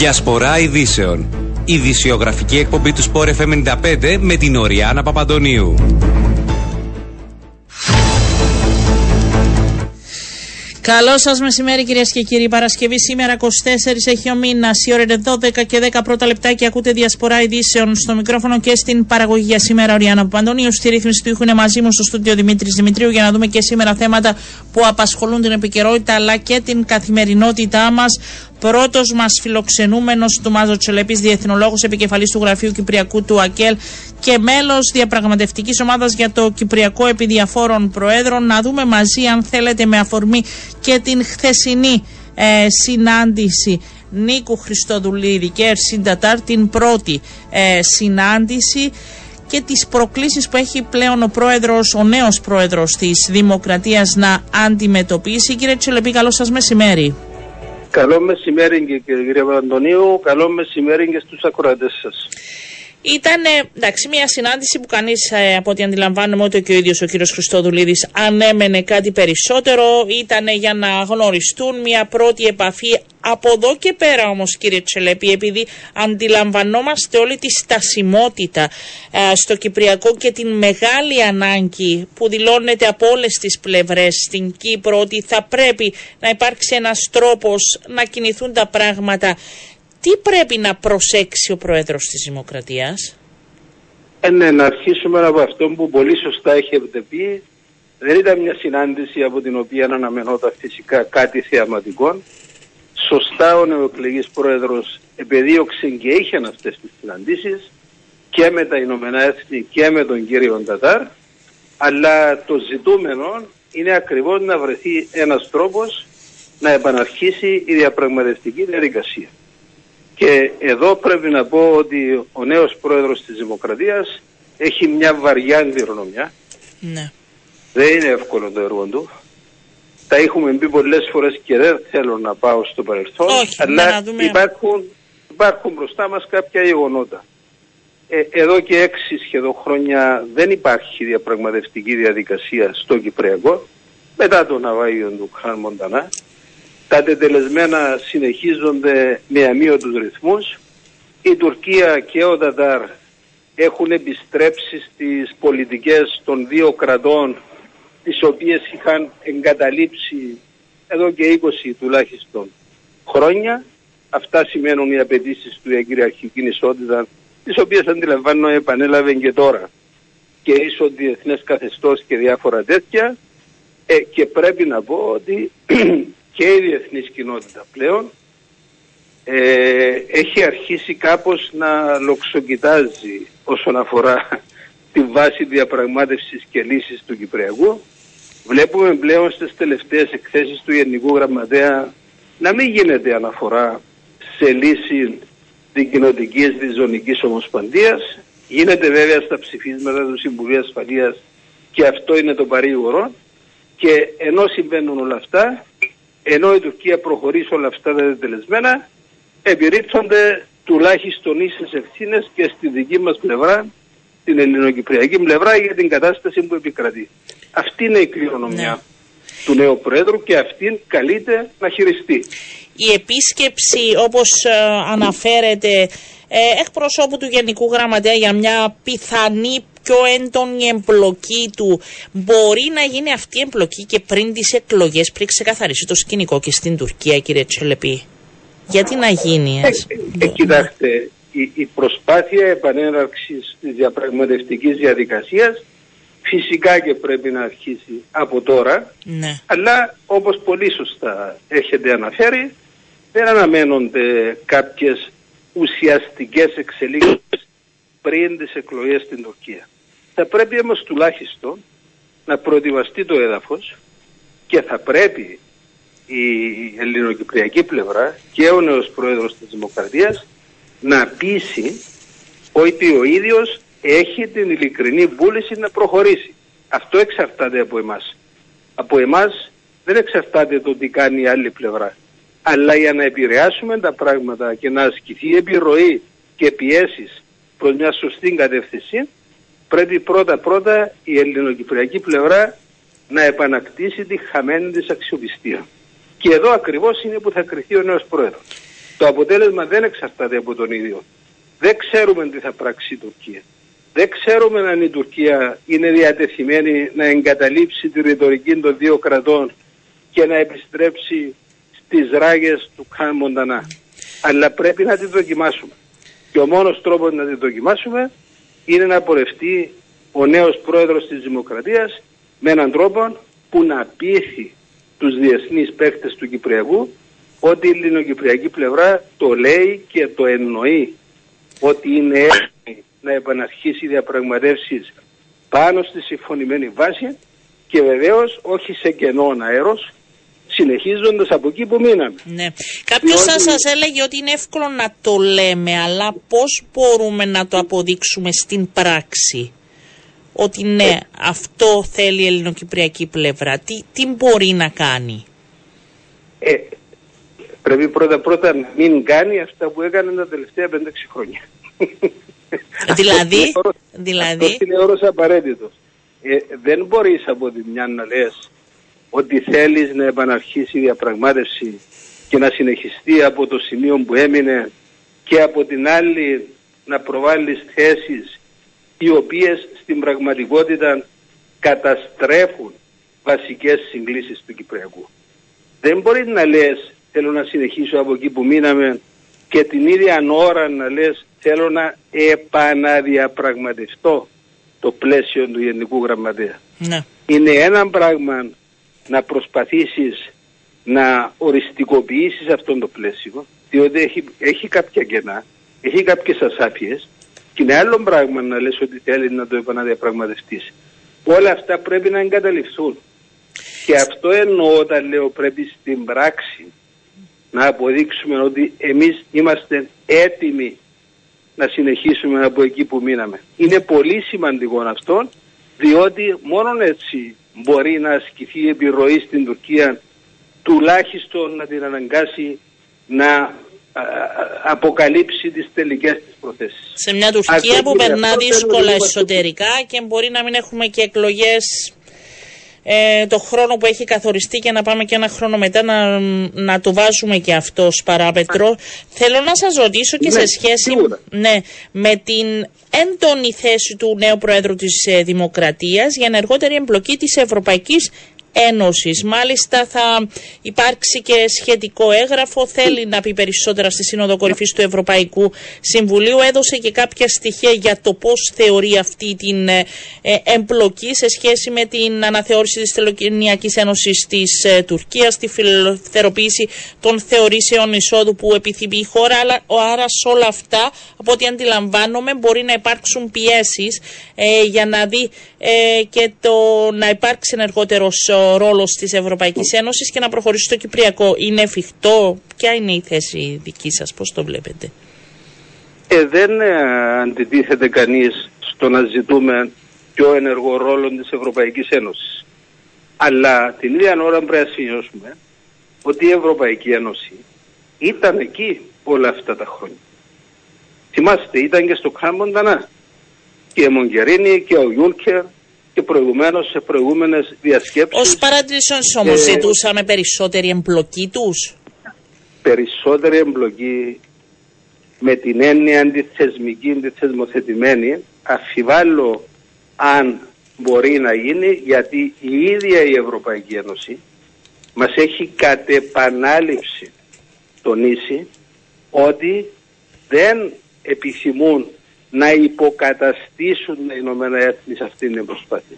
Διασπορά ειδήσεων. Ειδησιογραφική εκπομπή του Sport FM 95 με την Οριάνα Παπαντονίου. Καλό σας μεσημέρι, κυρίες και κύριοι. Παρασκευή σήμερα 24 έχει ο μήνας. Η ώρα είναι 12 και 10 πρώτα λεπτά και ακούτε διασπορά ειδήσεων στο μικρόφωνο και στην παραγωγή για σήμερα. Ο Ριάννα Παπαντονίου. Στη ρύθμιση του ήχου είναι μαζί μου στο στούντιο Δημήτρης Δημητρίου για να δούμε και σήμερα θέματα που απασχολούν την επικαιρότητα αλλά και την καθημερινότητά μας. Πρώτος μας φιλοξενούμενος του Μάζο Τσελεπή, διεθνολόγος επικεφαλής του Γραφείου Κυπριακού του ΑΚΕΛ και μέλος διαπραγματευτικής ομάδας για το Κυπριακό επί διαφόρων Προέδρων. Να δούμε μαζί, αν θέλετε, με αφορμή και την χθεσινή ε, συνάντηση Νίκου Χριστοδουλίδη και Ερσίν Τατάρ, την πρώτη ε, συνάντηση και τις προκλήσεις που έχει πλέον ο πρόεδρος, ο νέος πρόεδρος της Δημοκρατίας να αντιμετωπίσει. Κύριε Τσελεπή, καλό σας μεσημέρι. Καλό μεσημέρι και κύριε Παντονίου, καλό μεσημέρι και στους ακροατές σας. Ήταν εντάξει, μια συνάντηση που κανείς ε, από ό,τι αντιλαμβάνομαι, ούτε και ο ίδιος ο κύριος Χριστόδουλίδης ανέμενε κάτι περισσότερο. Ήταν για να γνωριστούν μια πρώτη επαφή. Από εδώ και πέρα όμως, κύριε Τσελέπη, επειδή αντιλαμβανόμαστε όλη τη στασιμότητα ε, στο Κυπριακό και την μεγάλη ανάγκη που δηλώνεται από όλες τις πλευρές στην Κύπρο ότι θα πρέπει να υπάρξει ένας τρόπος να κινηθούν τα πράγματα τι πρέπει να προσέξει ο Πρόεδρος της Δημοκρατίας; Ε, ναι, να αρχίσουμε από αυτό που πολύ σωστά έχετε πει. Δεν ήταν μια συνάντηση από την οποία αναμενόταν φυσικά κάτι θεαματικό. Σωστά ο νεοεκλεγής πρόεδρος επεδίωξε και είχε αυτές τις συναντήσεις και με τα Ηνωμένα Έθνη και με τον κύριο Τατάρ αλλά το ζητούμενο είναι ακριβώς να βρεθεί ένας τρόπος να επαναρχίσει η διαπραγματευτική διαδικασία. Και εδώ πρέπει να πω ότι ο νέος πρόεδρος της Δημοκρατίας έχει μια βαριά αντιρρονομιά. Ναι. Δεν είναι εύκολο το έργο του. Τα έχουμε πει πολλές φορές και δεν θέλω να πάω στο παρελθόν. Όχι, αλλά υπάρχουν, υπάρχουν μπροστά μας κάποια γεγονότα. Ε, εδώ και έξι σχεδόν χρόνια δεν υπάρχει διαπραγματευτική διαδικασία στο Κυπριακό μετά το ναυάγιο του Χάν Μοντανά τα τετελεσμένα συνεχίζονται με αμύωτους ρυθμούς. Η Τουρκία και ο Τατάρ έχουν επιστρέψει στις πολιτικές των δύο κρατών τις οποίες είχαν εγκαταλείψει εδώ και 20 τουλάχιστον χρόνια. Αυτά σημαίνουν οι απαιτήσεις του για κυριαρχική ισότητας, τις οποίες αντιλαμβάνω επανέλαβε και τώρα και ίσο διεθνές καθεστώς και διάφορα τέτοια. Ε, και πρέπει να πω ότι και η διεθνής κοινότητα πλέον ε, έχει αρχίσει κάπως να λοξοκοιτάζει όσον αφορά τη βάση διαπραγμάτευσης και λύσης του Κυπριακού. Βλέπουμε πλέον στις τελευταίες εκθέσεις του Γενικού Γραμματέα να μην γίνεται αναφορά σε λύση δικοινοτικής διζωνικής ομοσπονδίας. Γίνεται βέβαια στα ψηφίσματα του Συμβουλίου Ασφαλείας και αυτό είναι το παρήγορο. Και ενώ συμβαίνουν όλα αυτά, ενώ η Τουρκία προχωρεί σε όλα αυτά τα τελεσμένα, επιρρύπτονται τουλάχιστον ίσες ευθύνες και στη δική μας πλευρά, την ελληνοκυπριακή πλευρά για την κατάσταση που επικρατεί. Αυτή είναι η κληρονομιά ναι. του νέου Πρόεδρου και αυτήν καλείται να χειριστεί. Η επίσκεψη όπως ε, αναφέρεται ε, εκπροσώπου του Γενικού Γραμματέα για μια πιθανή πιο έντονη εμπλοκή του. Μπορεί να γίνει αυτή η εμπλοκή και πριν τις εκλογές, πριν ξεκαθαρίσει το σκηνικό και στην Τουρκία, κύριε Τσελεπή; Γιατί να γίνει, ε, ε, Κοιτάξτε, η, η προσπάθεια επανέναρξης της διαπραγματευτικής διαδικασίας φυσικά και πρέπει να αρχίσει από τώρα, ναι. αλλά όπως πολύ σωστά έχετε αναφέρει, δεν αναμένονται κάποιες ουσιαστικές εξελίξεις πριν τις εκλογές στην Τουρκία. Θα πρέπει όμως τουλάχιστον να προετοιμαστεί το έδαφος και θα πρέπει η ελληνοκυπριακή πλευρά και ο νέος πρόεδρος της Δημοκρατίας να πείσει ότι ο ίδιος έχει την ειλικρινή βούληση να προχωρήσει. Αυτό εξαρτάται από εμάς. Από εμάς δεν εξαρτάται το τι κάνει η άλλη πλευρά. Αλλά για να επηρεάσουμε τα πράγματα και να ασκηθεί επιρροή και πιέσεις προς μια σωστή κατεύθυνση πρέπει πρώτα-πρώτα η ελληνοκυπριακή πλευρά να επανακτήσει τη χαμένη της αξιοπιστία. Και εδώ ακριβώς είναι που θα κρυθεί ο νέος πρόεδρος. Το αποτέλεσμα δεν εξαρτάται από τον ίδιο. Δεν ξέρουμε τι θα πράξει η Τουρκία. Δεν ξέρουμε αν η Τουρκία είναι διατεθειμένη να εγκαταλείψει τη ρητορική των δύο κρατών και να επιστρέψει στις ράγες του Καν Μοντανά. Αλλά πρέπει να τη δοκιμάσουμε. Και ο μόνος τρόπος να τη δοκιμάσουμε είναι να πορευτεί ο νέος πρόεδρος της Δημοκρατίας με έναν τρόπο που να πείθει τους διεθνείς παίκτες του Κυπριακού ότι η ελληνοκυπριακή πλευρά το λέει και το εννοεί ότι είναι έτοιμη να επαναρχίσει διαπραγματεύσεις πάνω στη συμφωνημένη βάση και βεβαίως όχι σε κενό αέρος συνεχίζοντας από εκεί που μείναμε. Ναι. Κάποιος θα σας έλεγε ότι είναι εύκολο να το λέμε, αλλά πώς μπορούμε να το αποδείξουμε στην πράξη. Ότι ναι, ε. αυτό θέλει η ελληνοκυπριακή πλευρά; Τι, τι μπορεί να κάνει; Ε, πρέπει πρώτα πρώτα να μην κάνει αυτά που έκανε τα τελευταία 5-6 χρόνια. δηλαδή, αυτό δηλαδή... Αυτό είναι όρος απαραίτητος. Ε, δεν μπορείς από τη μια να λες ότι θέλεις να επαναρχίσει η διαπραγμάτευση και να συνεχιστεί από το σημείο που έμεινε και από την άλλη να προβάλλεις θέσεις οι οποίες στην πραγματικότητα καταστρέφουν βασικές συγκλήσεις του Κυπριακού. Δεν μπορείς να λες θέλω να συνεχίσω από εκεί που μείναμε και την ίδια ώρα να λες θέλω να επαναδιαπραγματευτώ το πλαίσιο του Γενικού Γραμματέα. Ναι. Είναι ένα πράγμα να προσπαθήσεις να οριστικοποιήσεις αυτό το πλαίσιο, διότι έχει, έχει κάποια κενά, έχει κάποιες ασάφειες και είναι άλλο πράγμα να λες ότι θέλει να το επαναδιαπραγματευτείς. Όλα αυτά πρέπει να εγκαταλειφθούν. Και αυτό εννοώ όταν λέω πρέπει στην πράξη να αποδείξουμε ότι εμείς είμαστε έτοιμοι να συνεχίσουμε από εκεί που μείναμε. Είναι πολύ σημαντικό αυτό, διότι μόνο έτσι μπορεί να ασκηθεί επιρροή στην Τουρκία τουλάχιστον να την αναγκάσει να αποκαλύψει τις τελικές της προθέσεις. Σε μια Τουρκία που περνά δύσκολα εσωτερικά και μπορεί να μην έχουμε και εκλογές ε, το χρόνο που έχει καθοριστεί και να πάμε και ένα χρόνο μετά να, να το βάζουμε και αυτό ως παράπετρο. Θέλω να σας ρωτήσω και σε ναι, σχέση ναι, με την έντονη θέση του νέου Προέδρου της ε, Δημοκρατίας για ενεργότερη εμπλοκή της Ευρωπαϊκής Ένωσης. Μάλιστα θα υπάρξει και σχετικό έγγραφο, θέλει να πει περισσότερα στη Σύνοδο Κορυφής του Ευρωπαϊκού Συμβουλίου. Έδωσε και κάποια στοιχεία για το πώς θεωρεί αυτή την ε, ε, εμπλοκή σε σχέση με την αναθεώρηση της Τελωνιακής Ένωσης της ε, Τουρκίας, τη φιλελευθεροποίηση των θεωρήσεων εισόδου που επιθυμεί η χώρα, αλλά άρα σε όλα αυτά, από ό,τι αντιλαμβάνομαι, μπορεί να υπάρξουν πιέσεις για να δει και το να υπάρξει ενεργότερος ο ρόλος της Ευρωπαϊκής Ένωσης και να προχωρήσει στο Κυπριακό. Είναι εφικτό; Ποια είναι η θέση δική σας, πώς το βλέπετε; Ε, δεν ε, αντιτίθεται κανείς στο να ζητούμε πιο ενεργό ρόλο της Ευρωπαϊκής Ένωσης. Αλλά την ίδια ώρα πρέπει να σημειώσουμε ότι η Ευρωπαϊκή Ένωση ήταν εκεί όλα αυτά τα χρόνια. Θυμάστε, ήταν και στο Κάμοντανα και η Μογκερίνη και ο Γιούλκερ και προηγουμένως σε προηγούμενες διασκέψεις. Ως παρατηρήσεως όμως ε, ζητούσαμε περισσότερη εμπλοκή τους; Περισσότερη εμπλοκή με την έννοια αντιθεσμική, αντιθεσμοθετημένη, αφιβάλλω αν μπορεί να γίνει γιατί η ίδια η Ευρωπαϊκή Ένωση μας έχει κατ' επανάληψη τονίσει ότι δεν επιθυμούν να υποκαταστήσουν τα Ηνωμένα Έθνη σε αυτήν την προσπάθεια.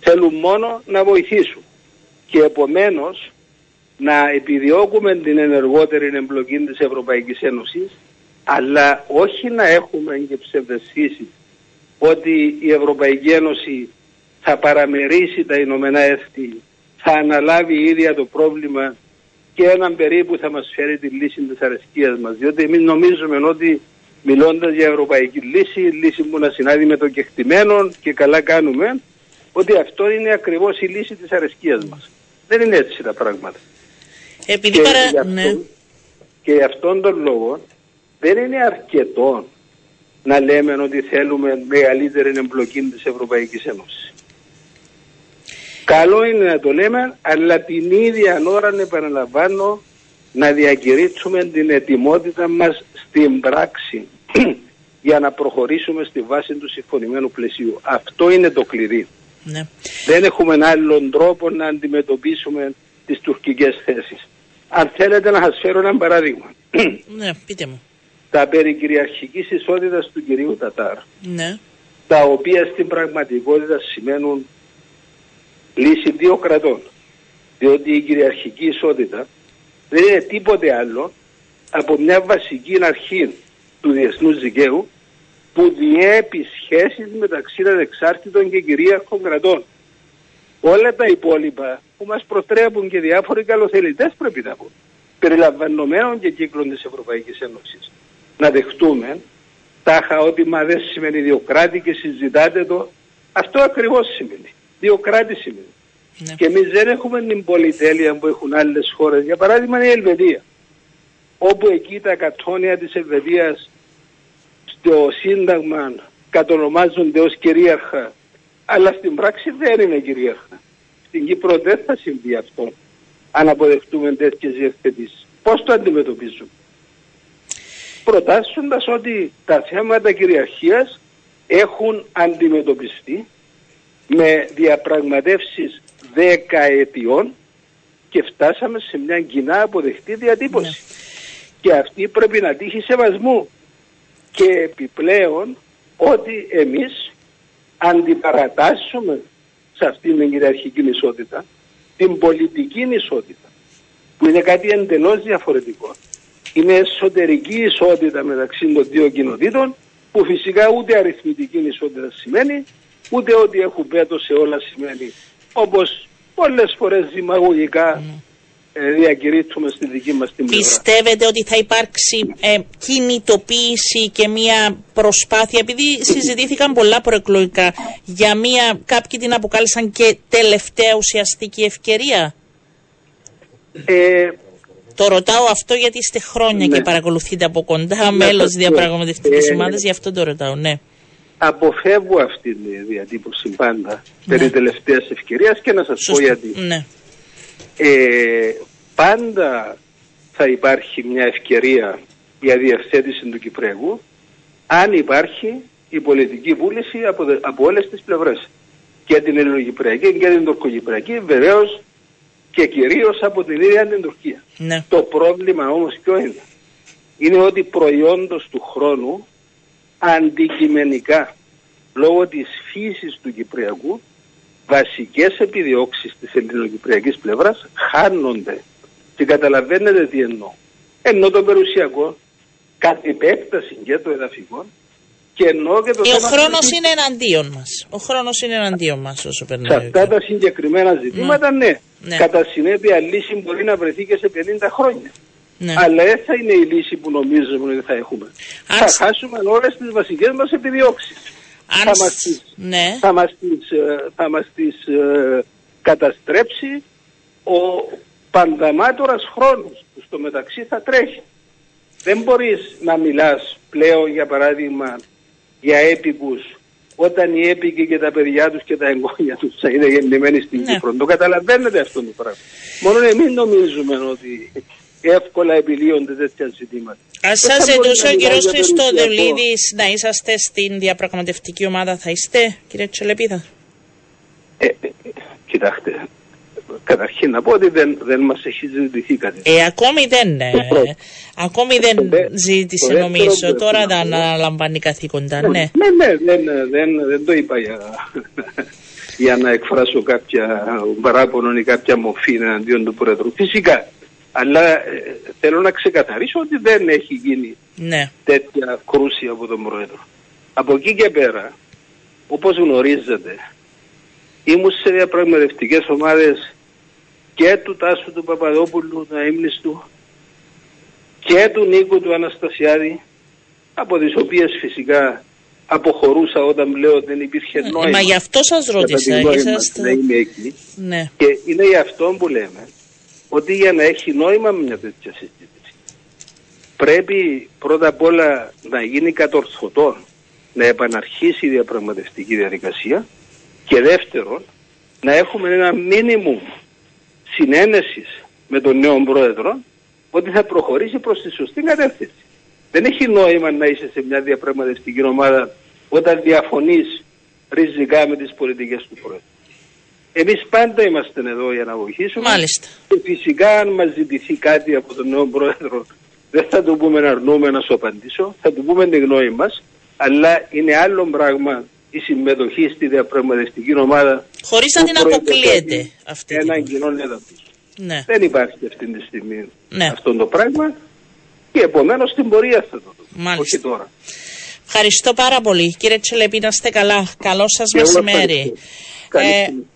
Θέλουν μόνο να βοηθήσουν. Και επομένως να επιδιώκουμε την ενεργότερη εμπλοκή της Ευρωπαϊκής Ένωσης αλλά όχι να έχουμε και ψευδεσθήσεις ότι η Ευρωπαϊκή Ένωση θα παραμερίσει τα Ηνωμένα Έθνη, θα αναλάβει η ίδια το πρόβλημα και έναν περίπου θα μας φέρει τη λύση της αρεσκίας μας. Διότι εμείς νομίζουμε ότι μιλώντας για ευρωπαϊκή λύση, λύση που να συνάδει με το κεκτημένο και καλά κάνουμε, ότι αυτό είναι ακριβώς η λύση της αρεσκίας μας. Δεν είναι έτσι τα πράγματα. Επειδή και, παρα... γι ναι. και γι' αυτόν τον λόγο δεν είναι αρκετό να λέμε ότι θέλουμε μεγαλύτερη εμπλοκή της Ευρωπαϊκής Ένωσης. Καλό είναι να το λέμε, αλλά την ίδια ώρα επαναλαμβάνω να διακηρύξουμε την ετοιμότητα μας στην πράξη για να προχωρήσουμε στη βάση του συμφωνημένου πλαισίου. Αυτό είναι το κλειδί. Ναι. Δεν έχουμε άλλον τρόπο να αντιμετωπίσουμε τις τουρκικές θέσεις. Αν θέλετε να σας φέρω ένα παράδειγμα. Ναι, πείτε μου. Τα περί κυριαρχικής ισότητας του κυρίου Τατάρ, Ναι. τα οποία στην πραγματικότητα σημαίνουν λύση δύο κρατών. Διότι η κυριαρχική ισότητα δεν είναι τίποτε άλλο από μια βασική αρχή του διεθνούς δικαίου που διέπει σχέσεις μεταξύ ανεξάρτητων και κυρίαρχων κρατών. Όλα τα υπόλοιπα που μας προτρέπουν και διάφοροι καλοθελητές πρέπει να πούν, περιλαμβανομένων και κύκλων της Ευρωπαϊκής Ένωσης. Να δεχτούμε τάχα ότι μα δεν σημαίνει διοκράτη και συζητάτε το. Αυτό ακριβώς σημαίνει. Διοκράτη σημαίνει. Ναι. Και εμείς δεν έχουμε την πολυτέλεια που έχουν άλλες χώρες. Για παράδειγμα η Ελβετία. Όπου εκεί τα κατόνια της Ελβετία στο Σύνταγμα κατονομάζονται ω κυρίαρχα. Αλλά στην πράξη δεν είναι κυρίαρχα. Στην Κύπρο δεν θα συμβεί αυτό. Αν αποδεχτούμε τέτοιες διευθετήσεις. Πώς το αντιμετωπίζουμε; Προτάσσοντας ότι τα θέματα κυριαρχίας έχουν αντιμετωπιστεί με διαπραγματεύσεις δεκαετιών και φτάσαμε σε μια κοινά αποδεκτή διατύπωση. Και αυτή πρέπει να τύχει σεβασμού. Και επιπλέον ότι εμείς αντιπαρατάσσουμε σε αυτήν την κυριαρχική ισότητα την πολιτική ισότητα που είναι κάτι εντελώς διαφορετικό. Είναι εσωτερική ισότητα μεταξύ των δύο κοινοτήτων που φυσικά ούτε αριθμητική ισότητα σημαίνει ούτε ότι έχουν πέτος σε όλα σημαίνει όπως πολλές φορές δημαγωγικά ε, διακηρύττουμε στη δική μας την πλευρά. Πιστεύετε ότι θα υπάρξει ε, κινητοποίηση και μια προσπάθεια, επειδή συζητήθηκαν πολλά προεκλογικά, για μια, κάποιοι την αποκάλεσαν και τελευταία ουσιαστική ευκαιρία; Ε, Το ρωτάω αυτό γιατί είστε χρόνια Ναι. και παρακολουθείτε από κοντά Ναι, μέλος σωστό. διαπραγματευτικής Ε, ομάδας, γι' αυτό το ρωτάω, ναι. αποφεύγω αυτή τη διατύπωση πάντα Ναι. περί τελευταίας ευκαιρίας και να σας πω Σωστό. γιατί. Ναι. Ε, πάντα θα υπάρχει μια ευκαιρία για διευθέτηση του Κυπριακού αν υπάρχει η πολιτική βούληση από, δε- από όλες τις πλευρές. Και την Ελληνοκυπριακή και την Τουρκοκυπριακή βεβαίως και κυρίως από την ίδια την Τουρκία. ναι. Το πρόβλημα όμως ποιο είναι; Είναι ότι προϊόντος του χρόνου αντικειμενικά λόγω της φύσης του Κυπριακού βασικές επιδιώξεις της ελληνοκυπριακής πλευράς χάνονται. Και καταλαβαίνετε τι εννοώ. Ενώ το περιουσιακό, κατ' επέκταση και το εδαφικό και εννοώ και το Ε, ο θέμα χρόνος της- είναι εναντίον μας. Ο χρόνος είναι εναντίον μας όσο σε περνάει. ο αυτά τα συγκεκριμένα ζητήματα, ναι. Ναι. Κατά συνέπεια λύση μπορεί να βρεθεί και σε 50 χρόνια. Ναι. Αλλά δεν θα είναι η λύση που νομίζουμε ότι θα έχουμε. Αν Θα σ- χάσουμε όλες τις βασικές μας επιδιώξεις. Αν θα σ- μας τις, ναι. θα μας τις, ε, θα μας τις ε, καταστρέψει ο πανδαμάτορας χρόνος που στο μεταξύ θα τρέχει. Δεν μπορείς να μιλάς πλέον για παράδειγμα για έπικους όταν οι έπικοι και τα παιδιά τους και τα εγγόνια τους θα είναι γεννημένοι στην Ναι. Κύπρο. Το καταλαβαίνετε αυτό το πράγμα. Μόνο εμείς νομίζουμε ότι εύκολα επιλύονται τέτοια ζητήματα. Αν Δεν σας θα μπορεί ζητούσε να ο μιλάει κύριο για περιουσιακό. Χριστοδουλίδης να είσαστε στην διαπραγματευτική ομάδα, θα είστε, κύριε Τσελεπίδα; Ε, ε, κοιτάξτε, καταρχήν να πω ότι δεν, δεν μας έχει ζητηθεί κάτι. Ε, ακόμη δεν, ε, Το πρώτο. ακόμη δεν Το δε- ζήτησε το δεύτερο νομίζω. που Τώρα θέλω θα να πω- αναλαμβάνει καθήκοντα, ναι. ναι, ναι δεν, δεν, δεν το είπα για, για να εκφράσω κάποια παράπονο ή κάποια μορφή εναντίον του Πρόεδρου. Φυσικά. Αλλά ε, θέλω να ξεκαθαρίσω ότι δεν έχει γίνει Ναι, τέτοια κρούση από τον Πρόεδρο. Από εκεί και πέρα, όπως γνωρίζετε, ήμουν σε διαπραγματευτικές ομάδες και του Τάσου του Παπαδόπουλου, του αείμνηστου, και του Νίκου του Αναστασιάδη, από τις οποίες φυσικά αποχωρούσα όταν λέω δεν υπήρχε Ε, νόημα. μα γι' αυτό σας κατά ρώτησα, τη γνώμη μας είσαστε- να είμαι εκεί. ναι. Και είναι γι' αυτό που λέμε ότι για να έχει νόημα μια τέτοια συζήτηση πρέπει πρώτα απ' όλα να γίνει κατορθωτό να επαναρχίσει η διαπραγματευτική διαδικασία και δεύτερον να έχουμε ένα μίνιμουμ συνένεσης με τον νέο πρόεδρο ότι θα προχωρήσει προς τη σωστή κατεύθυνση. Δεν έχει νόημα να είσαι σε μια διαπραγματευτική ομάδα όταν διαφωνείς ριζικά με τις πολιτικές του Πρόεδρου. Εμείς πάντα είμαστε εδώ για να βοηθήσουμε. Μάλιστα. Και φυσικά αν μας ζητηθεί κάτι από τον νέο Πρόεδρο δεν θα το πούμε να αρνούμε να σου απαντήσω, θα του πούμε την γνώμη μας, αλλά είναι άλλο πράγμα η συμμετοχή στη διαπραγματευτική ομάδα. Χωρίς να την αποκλείεται αυτή Έναν κοινό έδαφος. Ναι. Δεν υπάρχει αυτή τη στιγμή Ναι. αυτό το πράγμα και επομένως στην πορεία θα το δούμε. Μάλιστα. Όχι τώρα. Ευχαριστώ πάρα πολύ. Κύριε Τσελεπή, να είστε καλά. Καλό σας Και εγώ μεσημέρι. ευχαριστώ. Καλή Ε, στιγμή.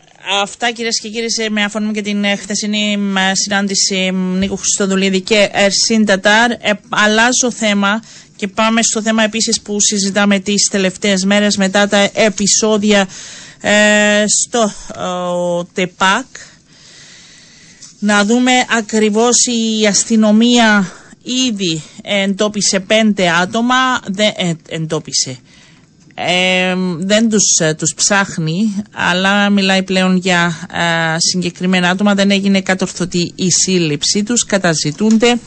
αυτά κυρίες και κύριοι σε- με αφορμή και την ε, χθεσινή μ, συνάντηση μ, Νίκου Χριστοδουλίδη και Ερσίν Τατάρ. Ε, αλλάζω θέμα και πάμε στο θέμα επίσης που συζητάμε τις τελευταίες μέρες μετά τα επεισόδια ε, στο ε, ΤΕΠΑΚ. Να δούμε ακριβώς η αστυνομία ήδη εντόπισε πέντε άτομα, δεν ε, εντόπισε. Ε, δεν τους, ε, τους ψάχνει, αλλά μιλάει πλέον για ε, συγκεκριμένα άτομα. Δεν έγινε κατορθωτή η σύλληψή τους, καταζητούνται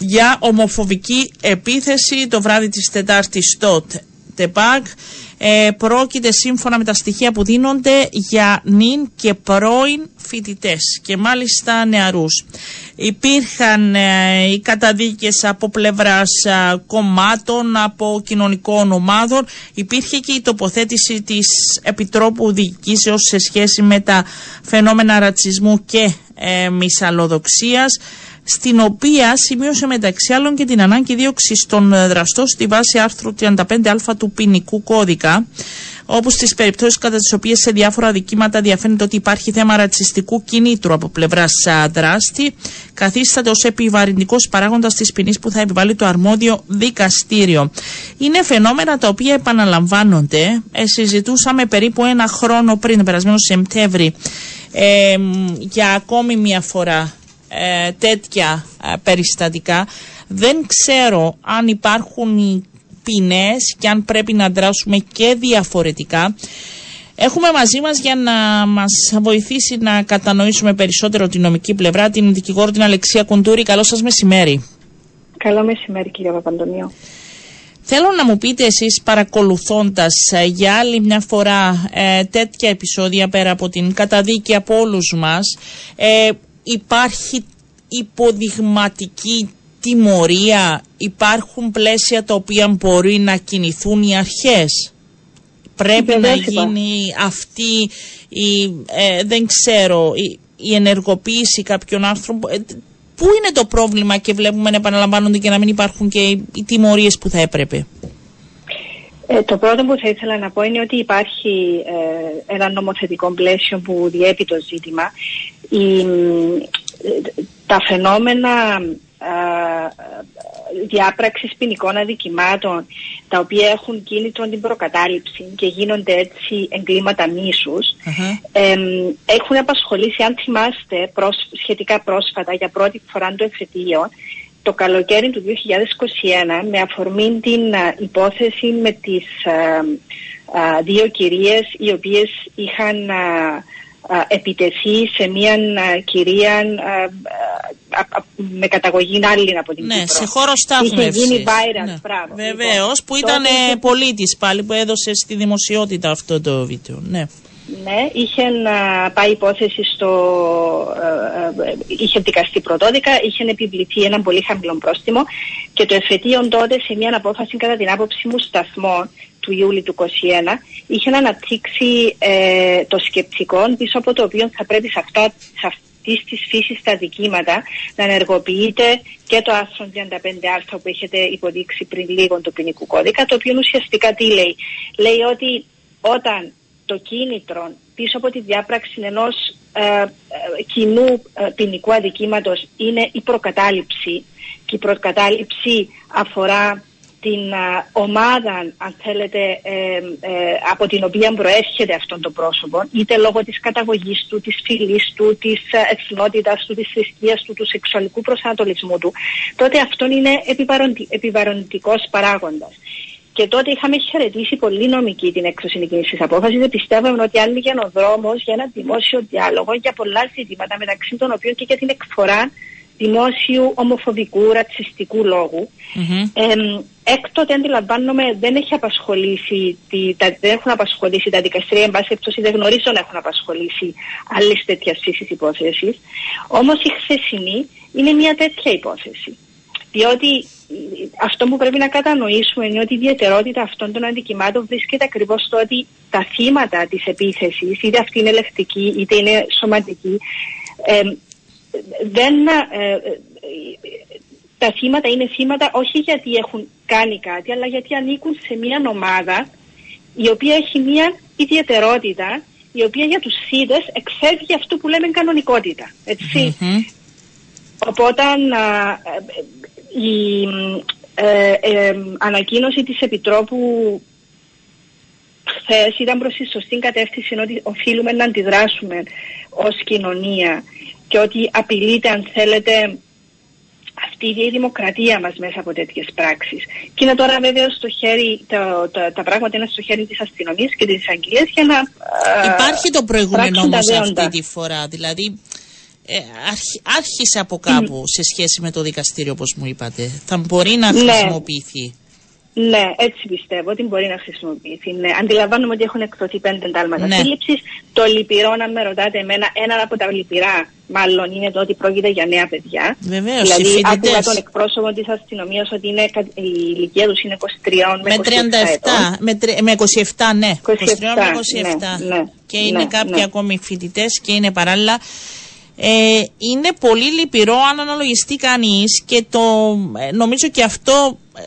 για ομοφοβική επίθεση το βράδυ της Τετάρτης στο ΤΕΠΑΚ. Ε, πρόκειται σύμφωνα με τα στοιχεία που δίνονται για νυν και πρώην φοιτητές και μάλιστα νεαρούς. Υπήρχαν ε, οι καταδίκες από πλευράς ε, κομμάτων, από κοινωνικών ομάδων. Υπήρχε και η τοποθέτηση της Επιτρόπου Διοικήσεως σε σχέση με τα φαινόμενα ρατσισμού και ε, μυσαλλοδοξίας στην οποία σημείωσε μεταξύ άλλων και την ανάγκη δίωξη των δραστών στη βάση άρθρου 35α του ποινικού κώδικα, όπου στις περιπτώσεις κατά τις οποίες σε διάφορα δικήματα διαφαίνεται ότι υπάρχει θέμα ρατσιστικού κινήτρου από πλευράς δράστη, καθίσταται ω επιβαρυντικός παράγοντας της ποινής που θα επιβάλλει το αρμόδιο δικαστήριο. Είναι φαινόμενα τα οποία επαναλαμβάνονται. Ε, συζητούσαμε περίπου ένα χρόνο πριν, τον περασμένο Σεπτέμβρη, ε, για ακόμη μια φορά ε, τέτοια ε, περιστατικά. Δεν ξέρω αν υπάρχουν οι ποινές και αν πρέπει να δράσουμε και διαφορετικά. Έχουμε μαζί μας για να μας βοηθήσει να κατανοήσουμε περισσότερο την νομική πλευρά την δικηγόρο την Αλεξία Κουντούρη. Καλό σας μεσημέρι. Καλό μεσημέρι κύριε Παπαντονίου. Θέλω να μου πείτε εσείς παρακολουθώντας ε, για άλλη μια φορά ε, τέτοια επεισόδια πέρα από την καταδίκη από όλους μας ε, υπάρχει υποδειγματική τιμωρία, υπάρχουν πλαίσια τα οποία μπορεί να κινηθούν οι αρχές. Πρέπει να Βεβαίως υπάρχει. γίνει αυτή η, ε, δεν ξέρω, η, η ενεργοποίηση κάποιων άρθρων. Ε, Πού είναι το πρόβλημα και βλέπουμε να επαναλαμβάνονται και να μην υπάρχουν και οι, οι τιμωρίες που θα έπρεπε; Ε, το πρώτο που θα ήθελα να πω είναι ότι υπάρχει ε, ένα νομοθετικό πλαίσιο που διέπει το ζήτημα. Η, ε, τα φαινόμενα ε, διάπραξης ποινικών αδικημάτων τα οποία έχουν κίνητρο την προκατάληψη και γίνονται έτσι εγκλήματα μίσους Αχα. εμ, έχουν απασχολήσει αν θυμάστε προσ- σχετικά πρόσφατα για πρώτη φορά το εφετείο το καλοκαίρι του 2021 με αφορμή την α, υπόθεση με τις α, α, δύο κυρίες οι οποίες είχαν α, α, επιτεθεί σε μια α, κυρία α, α, α, με καταγωγή άλλη από την Ναι, Κύπρο. σε χώρο στάθμευσης. Είχε γίνει viral, Ναι. μπράβο. Βεβαίως, Λοιπόν, που ήταν τότε- ε, πολίτης πάλι που έδωσε στη δημοσιότητα αυτό το βίντεο. Ναι. Ναι, είχε να πάει υπόθεση στο. ε, ε, είχε δικαστεί πρωτόδικα, είχε επιβληθεί ένα πολύ χαμηλό πρόστιμο και το εφετείο τότε σε μια απόφαση κατά την άποψη μου σταθμό του Ιούλη του 2021 είχε να αναπτύξει ε, το σκεπτικό πίσω από το οποίο θα πρέπει σε αυτά σε αυτής της φύσης τα δικήματα να ενεργοποιείται και το άρθρο 35α που έχετε υποδείξει πριν λίγο του ποινικού κώδικα, το οποίο ουσιαστικά τι λέει. Λέει ότι όταν το κίνητρο πίσω από τη διάπραξη ενός ε, ε, κοινού ε, ποινικού αδικήματος είναι η προκατάληψη και η προκατάληψη αφορά την α, ομάδα, αν θέλετε, ε, ε, από την οποία προέρχεται αυτόν το πρόσωπο, είτε λόγω της καταγωγής του, της φυλής του, της ε, εθνότητας του, της θρησκείας του, του σεξουαλικού προσανατολισμού του, τότε αυτό είναι επιβαροντι- επιβαροντικός παράγοντας. Και τότε είχαμε χαιρετήσει πολύ νομική την έκδοση εκείνη τη απόφασης. Δεν πιστεύαμε ότι άνοιγε ο δρόμος για ένα δημόσιο διάλογο για πολλά ζητήματα, μεταξύ των οποίων και για την εκφορά δημόσιου ομοφοβικού, ρατσιστικού έκτοτε αντιλαμβάνομαι δεν έχει απασχολήσει, τη, τα, δεν έχουν απασχολήσει τα δικαστήρια, εν πάση περιπτώσει δεν γνωρίζω να έχουν απασχολήσει άλλες τέτοια φύση υπόθεσης. Όμως η χθεσινή είναι μια τέτοια υπόθεση. Διότι αυτό που πρέπει να κατανοήσουμε είναι ότι η ιδιαιτερότητα αυτών των αντικειμάτων βρίσκεται ακριβώς στο ότι τα θύματα της επίθεσης, είτε αυτή είναι ελεκτική είτε είναι σωματική, ε, δεν, ε, τα θύματα είναι θύματα όχι γιατί έχουν κάνει κάτι, αλλά γιατί ανήκουν σε μια ομάδα η οποία έχει μια ιδιαιτερότητα, η οποία για τους θύτες εξέφυγε αυτό που λέμε κανονικότητα. Οπότε η ε, ε, ανακοίνωση της Επιτρόπου χθες ήταν προς τη σωστή κατεύθυνση ότι οφείλουμε να αντιδράσουμε ως κοινωνία και ότι απειλείται αν θέλετε αυτή η δημοκρατία μας μέσα από τέτοιες πράξεις. Και είναι τώρα βέβαια στο χέρι, το, το, τα πράγματα είναι στο χέρι της αστυνομίας και της αγγλίας για να Υπάρχει το προηγούμενο όμως αυτή τη φορά, δηλαδή ε, άρχισε από κάπου σε σχέση με το δικαστήριο όπως μου είπατε. Θα μπορεί να ναι. χρησιμοποιηθεί. Ναι, έτσι πιστεύω ότι μπορεί να χρησιμοποιηθεί. Ναι. Αντιλαμβάνομαι ότι έχουν εκδοθεί πέντε εντάλματα ναι. σύλληψης. Το λυπηρό, αν με ρωτάτε εμένα, ένα από τα λυπηρά μάλλον είναι το ότι πρόκειται για νέα παιδιά. Βεβαίως. Δηλαδή, άκουγα τον εκπρόσωπο της αστυνομίας ότι είναι, η ηλικία τους είναι 23 με, 37 με, με 27, ναι. 27, 23 με 27. Ναι, ναι, και είναι ναι, κάποιοι ναι. ακόμη φοιτητές και είναι παράλληλα. Ε, είναι πολύ λυπηρό αν αναλογιστεί κανείς και το, ε, νομίζω και αυτό ε,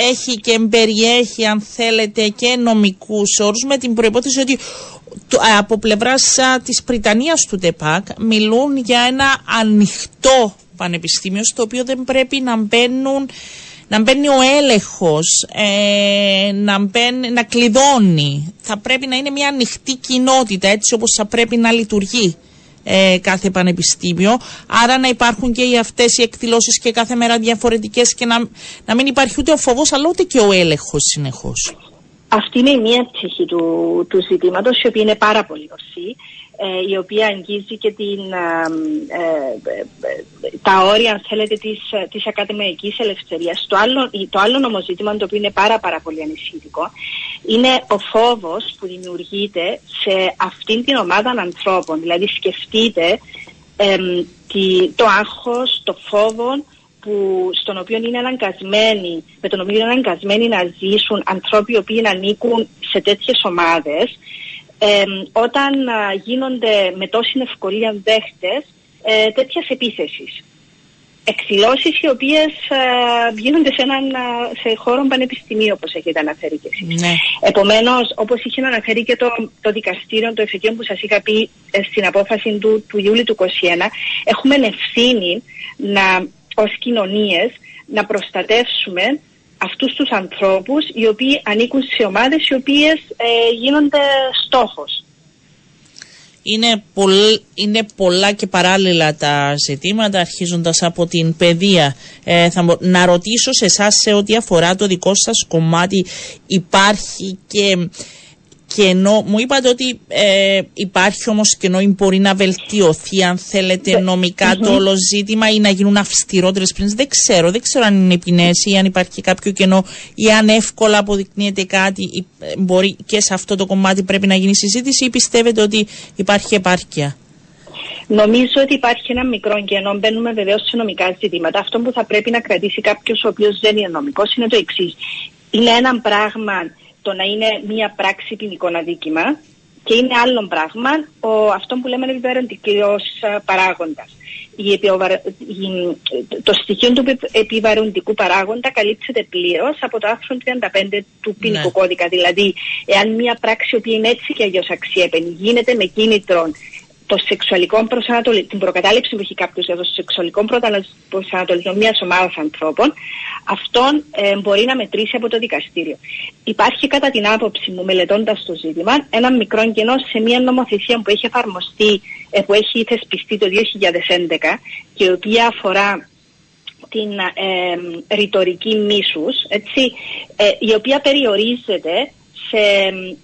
έχει και περιέχει αν θέλετε και νομικούς όρους με την προϋπόθεση ότι από πλευράς της Πριτανίας του ΤΕΠΑΚ μιλούν για ένα ανοιχτό πανεπιστήμιο στο οποίο δεν πρέπει να μπαίνουν να μπαίνει ο έλεγχος, ε, να, μπαίνει, να κλειδώνει. Θα πρέπει να είναι μια ανοιχτή κοινότητα έτσι όπως θα πρέπει να λειτουργεί ε, κάθε πανεπιστήμιο. Άρα να υπάρχουν και αυτές οι εκδηλώσεις και κάθε μέρα διαφορετικές και να, να μην υπάρχει ούτε ο φόβος αλλά ούτε και ο έλεγχος συνεχώς. Αυτή είναι η μία ψυχή του, του ζητήματος, η οποία είναι πάρα πολύ ορθή. Ε, η οποία αγγίζει και την, ε, ε, τα όρια, αν θέλετε, της, της ακαδημαϊκής ελευθερίας. Το άλλο, το άλλο νομοζήτημα, το οποίο είναι πάρα, πάρα πολύ ανησυχητικό, είναι ο φόβος που δημιουργείται σε αυτήν την ομάδα ανθρώπων. Δηλαδή, σκεφτείτε το άγχος, το φόβο που, στον οποίο είναι αναγκασμένοι, με τον οποίο είναι αναγκασμένοι να ζήσουν ανθρώποι οι οποίοι ανήκουν σε τέτοιες ομάδες όταν γίνονται με τόση ευκολία δέχτες ε, τέτοιας επίθεσης. Εκδηλώσεις οι οποίες γίνονται σε, έναν, σε χώρο πανεπιστημίου, όπως έχετε αναφέρει και εσείς. Ναι. Επομένως, όπως είχε αναφέρει και το, το δικαστήριο, το εφετείο που σας είχα πει ε, στην απόφαση του, του Ιούλη του 2021, έχουμε ευθύνη να, ως κοινωνίες να προστατεύσουμε αυτούς τους ανθρώπους οι οποίοι ανήκουν σε ομάδες οι οποίες ε, γίνονται στόχος. Είναι, είναι πολλά και παράλληλα τα ζητήματα αρχίζοντας από την παιδεία. Ε, θα, να ρωτήσω σε εσάς σε ό,τι αφορά το δικό σας κομμάτι υπάρχει και κενό. Μου είπατε ότι ε, υπάρχει όμως κενό ή μπορεί να βελτιωθεί, αν θέλετε, ναι. νομικά το όλο ζήτημα ή να γίνουν αυστηρότερες πριν. Δεν ξέρω. Δεν ξέρω αν είναι ποινέ ή αν υπάρχει κάποιο κενό ή αν εύκολα αποδεικνύεται κάτι. Ή, ε, μπορεί και σε αυτό το κομμάτι πρέπει να γίνει συζήτηση ή πιστεύετε ότι υπάρχει επάρκεια; Νομίζω ότι υπάρχει ένα μικρό κενό. Μπαίνουμε βεβαίως σε νομικά ζητήματα. Αυτό που θα πρέπει να κρατήσει κάποιος ο οποίος δεν είναι νομικός είναι το εξής. Είναι ένα πράγμα το να είναι μία πράξη ποινικό αδίκημα και είναι άλλο πράγμα ο, αυτό που λέμε επιβαρυντικός παράγοντας. Η, το στοιχείο του επιβαρυντικού παράγοντα καλύπτεται πλήρως από το άρθρο 35 του ποινικού ναι. κώδικα. Δηλαδή, εάν μια πράξη που είναι έτσι και αλλιώς αξιέπαινη γίνεται με κίνητρο το σεξουαλικό προσανατολισμό, την προκατάληψη που έχει κάποιος για το σεξουαλικό προσανατολισμό μιας ομάδας ανθρώπων, αυτόν ε, μπορεί να μετρήσει από το δικαστήριο. Υπάρχει κατά την άποψη μου, μελετώντας το ζήτημα, ένα μικρό κενό σε μια νομοθεσία που έχει εφαρμοστεί, ε, που έχει θεσπιστεί το 2011 και η οποία αφορά την ε, ρητορική μίσους, έτσι, ε, η οποία περιορίζεται σε ε,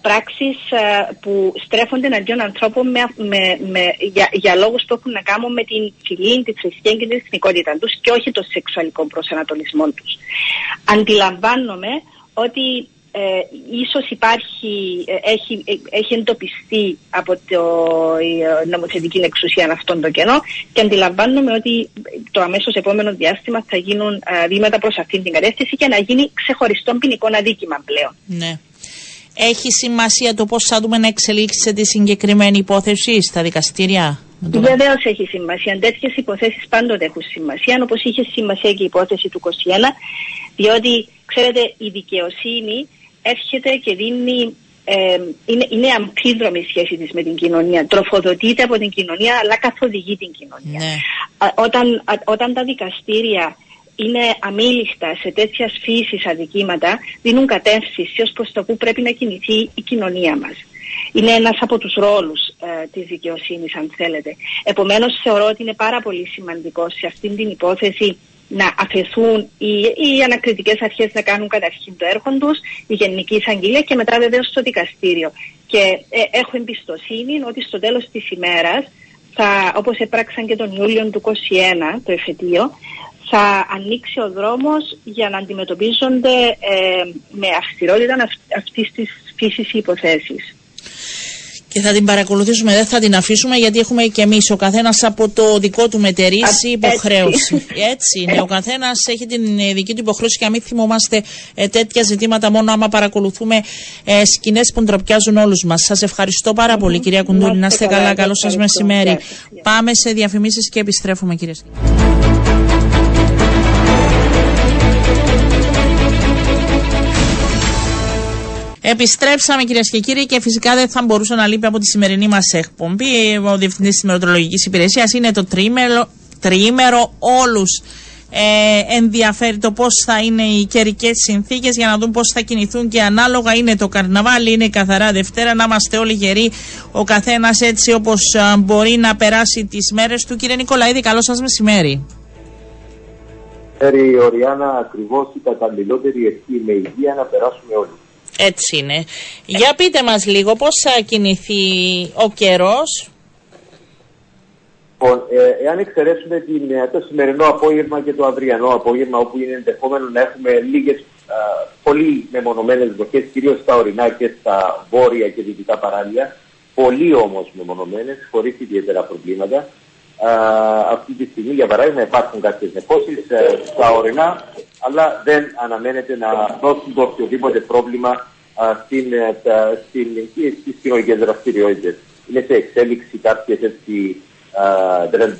πράξεις ε, που στρέφονται εναντίον ανθρώπων με, με, με, για, για λόγους που έχουν να κάνουν με την φυλή, τη θρησκεία και την εθνικότητα τους και όχι το σεξουαλικό προσανατολισμό τους. Αντιλαμβάνομαι ότι ε, ίσως υπάρχει, ε, έχει, έχει εντοπιστεί από το νομοθετική εξουσία αυτόν το κενό και αντιλαμβάνομαι ότι το αμέσως επόμενο διάστημα θα γίνουν βήματα προς αυτήν την κατεύθυνση και να γίνει ξεχωριστό ποινικό αδίκημα πλέον. Ναι. Έχει σημασία το πώς θα δούμε να εξελίξει τη συγκεκριμένη υπόθεση στα δικαστήρια; Βεβαίως έχει σημασία. Τέτοιες υποθέσεις πάντοτε έχουν σημασία, όπως είχε σημασία και η υπόθεση του 21, διότι ξέρετε, η δικαιοσύνη έρχεται και δίνει. Ε, είναι, είναι αμφίδρομη η σχέση της με την κοινωνία. Τροφοδοτείται από την κοινωνία, αλλά καθοδηγεί την κοινωνία. Ναι. όταν, όταν τα δικαστήρια είναι αμήλιστα σε τέτοιας φύσης αδικήματα, δίνουν κατεύθυνση ως προς το που πρέπει να κινηθεί η κοινωνία μας. Είναι ένας από τους ρόλους ε, της δικαιοσύνης, αν θέλετε. Επομένως, θεωρώ ότι είναι πάρα πολύ σημαντικό σε αυτήν την υπόθεση να αφαιθούν οι, οι ανακριτικές αρχές να κάνουν καταρχήν το έργο τους, η Γενική Εισαγγελία και μετά βεβαίως στο δικαστήριο. Και ε, έχω εμπιστοσύνη ότι στο τέλος της ημέρας, όπως έπραξαν και τον Ιούλιο του 2021, το εφετείο, θα ανοίξει ο δρόμος για να αντιμετωπίζονται ε, με αυστηρότητα αυτής της φύσης υποθέσεις. Και θα την παρακολουθήσουμε, δεν θα την αφήσουμε γιατί έχουμε και εμείς ο καθένας από το δικό του μετερήσει υποχρέωση. Έτσι είναι. Ο καθένας έχει την ε, δική του υποχρέωση και να μην θυμόμαστε ε, τέτοια ζητήματα μόνο άμα παρακολουθούμε ε, σκηνές που ντροπιάζουν όλους μας. Σας ευχαριστώ πάρα πολύ, κυρία Κουντούλη. Να είστε καλά. Καλό σας μεσημέρι. Πάμε σε διαφημίσεις και επιστρέφουμε, κυρίες Επιστρέψαμε κυρίες και κύριοι και φυσικά δεν θα μπορούσε να λείπει από τη σημερινή μας εκπομπή. Ο Διευθυντής της Μερωτολογική Υπηρεσίας είναι το τρίμερο, τριήμερο όλους. Ε, ενδιαφέρει το πώς θα είναι οι καιρικές συνθήκες για να δουν πώς θα κινηθούν και ανάλογα είναι το καρναβάλι, είναι καθαρά Δευτέρα. Να είμαστε όλοι γεροί, ο καθένας έτσι όπως μπορεί να περάσει τις μέρες του. Κύριε Νικολαίδη, καλό σας μεσημέρι. Φέρει Οριάννα ακριβώς η καταλληλότερη ευχή με υγεία να περάσουμε όλοι. Έτσι είναι. Για πείτε μας λίγο πώς θα κινηθεί ο καιρός; Λοιπόν, ε, εάν εξαιρέσουμε την, ε, το σημερινό απόγευμα και το αυριανό απόγευμα, όπου είναι ενδεχόμενο να έχουμε λίγες πολύ μεμονωμένες βροχές, κυρίως στα ορεινά και στα βόρεια και δυτικά παράλια, πολύ όμως μεμονωμένες, χωρίς ιδιαίτερα προβλήματα. Α, αυτή τη στιγμή, για παράδειγμα, υπάρχουν κάποιες νεφώσεις ε, στα ορεινά, αλλά δεν αναμένεται να δώσουν το οποιοδήποτε πρόβλημα στην, ε, στην, στις κοινωνικές δραστηριότητες. Είναι σε εξέλιξη κάποιες έτσι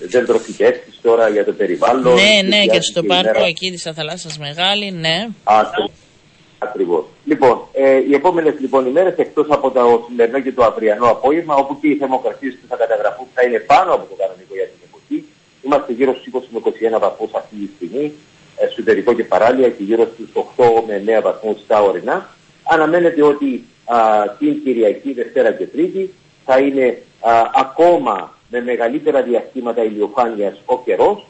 δεντροφυτεύσεις τώρα για το περιβάλλον. Ναι, ναι, και στο πάρκο εκεί της Αθαλάσσας Μεγάλη, ναι. Ακριβώς. Λοιπόν, ε, οι επόμενες λοιπόν ημέρες, εκτός από το σημερινό και το αυριανό απόγευμα, όπου και οι θερμοκρασίες που θα καταγραφούν θα είναι πάνω από το κανονικό για την εποχή, είμαστε γύρω στους 20 με 21 βαθμούς αυτή τη στιγμή εσωτερικό και παράλια και γύρω στους 8 με 9 βαθμούς στα ορεινά. Αναμένεται ότι α, την Κυριακή, Δευτέρα και Τρίτη θα είναι ακόμα με μεγαλύτερα διαστήματα ηλιοφάνειας ο καιρός,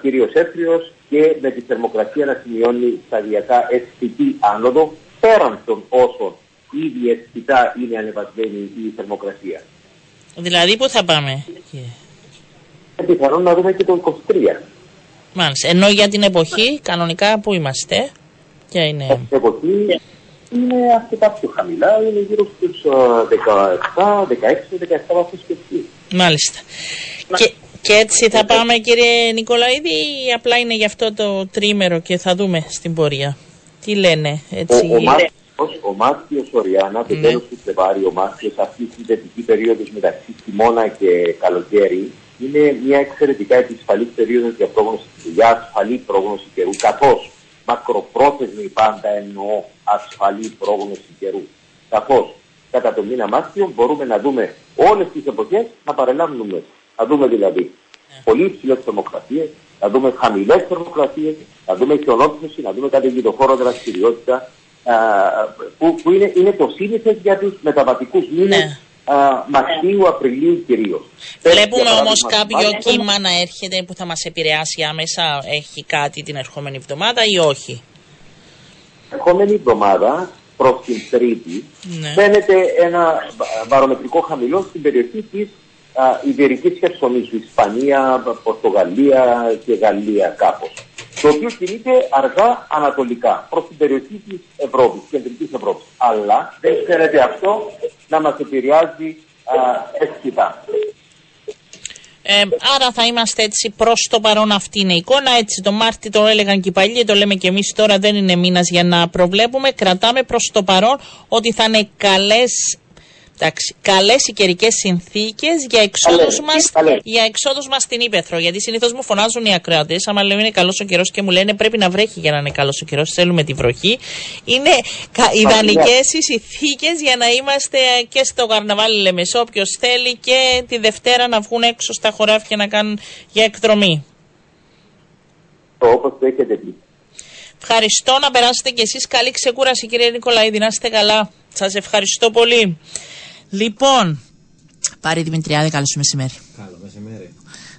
κυρίως έφριος και με τη θερμοκρασία να σημειώνει σταδιακά αισθητή άνοδο πέραν των όσων ήδη αισθητά είναι ανεβασμένη η θερμοκρασία. Δηλαδή πού θα πάμε; Πιθανόν να δούμε και το 23. Μάλιστα. Ενώ για την εποχή, κανονικά που είμαστε; Ποια είναι; Στην εποχή είναι αρκετά πιο χαμηλά, είναι γύρω στους 17, 16, 17 βαθμούς και εκεί. Μάλιστα. Και, και έτσι θα πάμε κύριε Νικολαίδη ή απλά είναι γι' αυτό το τρίμερο και θα δούμε στην πορεία; Τι λένε έτσι. Ο, ο, ο Μάρτιος Οριάννα, το ναι. τέλος του Φλεβάρι, ο Μάρτιος αυτή η συνδετική περίοδος μεταξύ χειμώνα και καλοκαίρι, είναι μια εξαιρετικά επισφαλή περίοδος για πρόγνωση για ασφαλή πρόγνωση καιρού, καθώς μακροπρόθεσμη πάντα εννοώ ασφαλή πρόγνωση καιρού. Καθώς κατά το μήνα Μάρτιο μπορούμε να δούμε όλες τις εποχές να παρελάβουν μέσα. Να δούμε δηλαδή yeah. πολύ υψηλές θερμοκρασίες, να δούμε χαμηλές θερμοκρασίες, να δούμε χιονόπτωση, να δούμε καταιγιδοφόρο δραστηριότητα, που, που είναι, είναι το σύνηθες για τους μεταβατικούς μήνες yeah. Μαρτίου, Απριλίου κυρίως. Βλέπουμε όμως κάποιο κύμα να έρχεται που θα μας επηρεάσει άμεσα. Έχει κάτι την ερχόμενη εβδομάδα ή όχι; Την ερχόμενη εβδομάδα προς την Τρίτη, Ναι. φαίνεται ένα βαρομετρικό χαμηλό στην περιοχή της α, Ιβερικής Χερσονήσου, Ισπανία, Πορτογαλία και Γαλλία κάπως. Το οποίο κινείται αργά ανατολικά προς την περιοχή της Ευρώπης, της κεντρικής Ευρώπης. Αλλά δεν φαίνεται αυτό να μας επηρεάζει α, αισθητά. Ε, άρα θα είμαστε έτσι προς το παρόν αυτή είναι η εικόνα. Έτσι το Μάρτι το έλεγαν και οι παλιοί, το λέμε και εμείς τώρα δεν είναι μήνας για να προβλέπουμε. Κρατάμε προς το παρόν ότι θα είναι καλές. Εντάξει, καλές οι καιρικές συνθήκες για εξόδους Καλές, μας, καλές. για εξόδους μας στην Ήπεθρο. Γιατί συνήθως μου φωνάζουν οι ακροατές, άμα λέω είναι καλός ο καιρός και μου λένε πρέπει να βρέχει για να είναι καλός ο καιρός, θέλουμε τη βροχή. Είναι κα- ιδανικές οι συνθήκες για να είμαστε και στο καρναβάλι Λεμεσό, όποιος θέλει και τη Δευτέρα να βγουν έξω στα χωράφια να κάνουν για εκδρομή. Το όπως το έχετε πει. Ευχαριστώ να περάσετε κι εσείς καλή ξεκούραση κύριε Νικολαίδη, να είστε καλά. Σας ευχαριστώ πολύ. Λοιπόν, Πάρη Δημητριάδη, καλό σου μεσημέρι. Καλό μεσημέρι.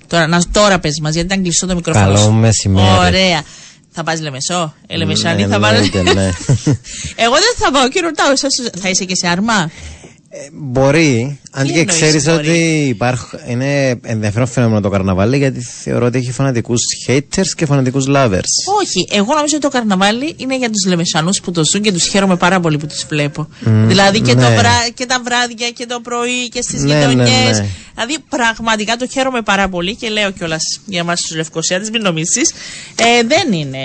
Τώρα, να, τώρα πες μας, γιατί ήταν κλειστό το μικρόφωνο Καλό σου. μεσημέρι. Ωραία. Θα πας Λεμεσό, ε, Λεμεσάνη, Ναι, θα πας... εννοείται, ναι. Εγώ δεν θα πάω και ρωτάω, εσάς θα είσαι και σε αρμά. Ε, μπορεί, αν Τι και εννοείς ξέρεις μπορεί; ότι υπάρχ, είναι ενδιαφέρον φαινόμενο το καρναβάλι γιατί θεωρώ ότι έχει φανατικούς haters και φανατικούς lovers. Όχι, εγώ νομίζω ότι το καρναβάλι είναι για τους Λεμεσανούς που το ζουν και τους χαίρομαι πάρα πολύ που τους βλέπω. δηλαδή και, το ναι. βρά, και τα βράδια και το πρωί και στις Ναι, ναι, γειτονιές. ναι. Δηλαδή πραγματικά το χαίρομαι πάρα πολύ και λέω κιόλας για εμάς τους Λευκοσιάτες, μην νομίσεις. Ε, δεν είναι.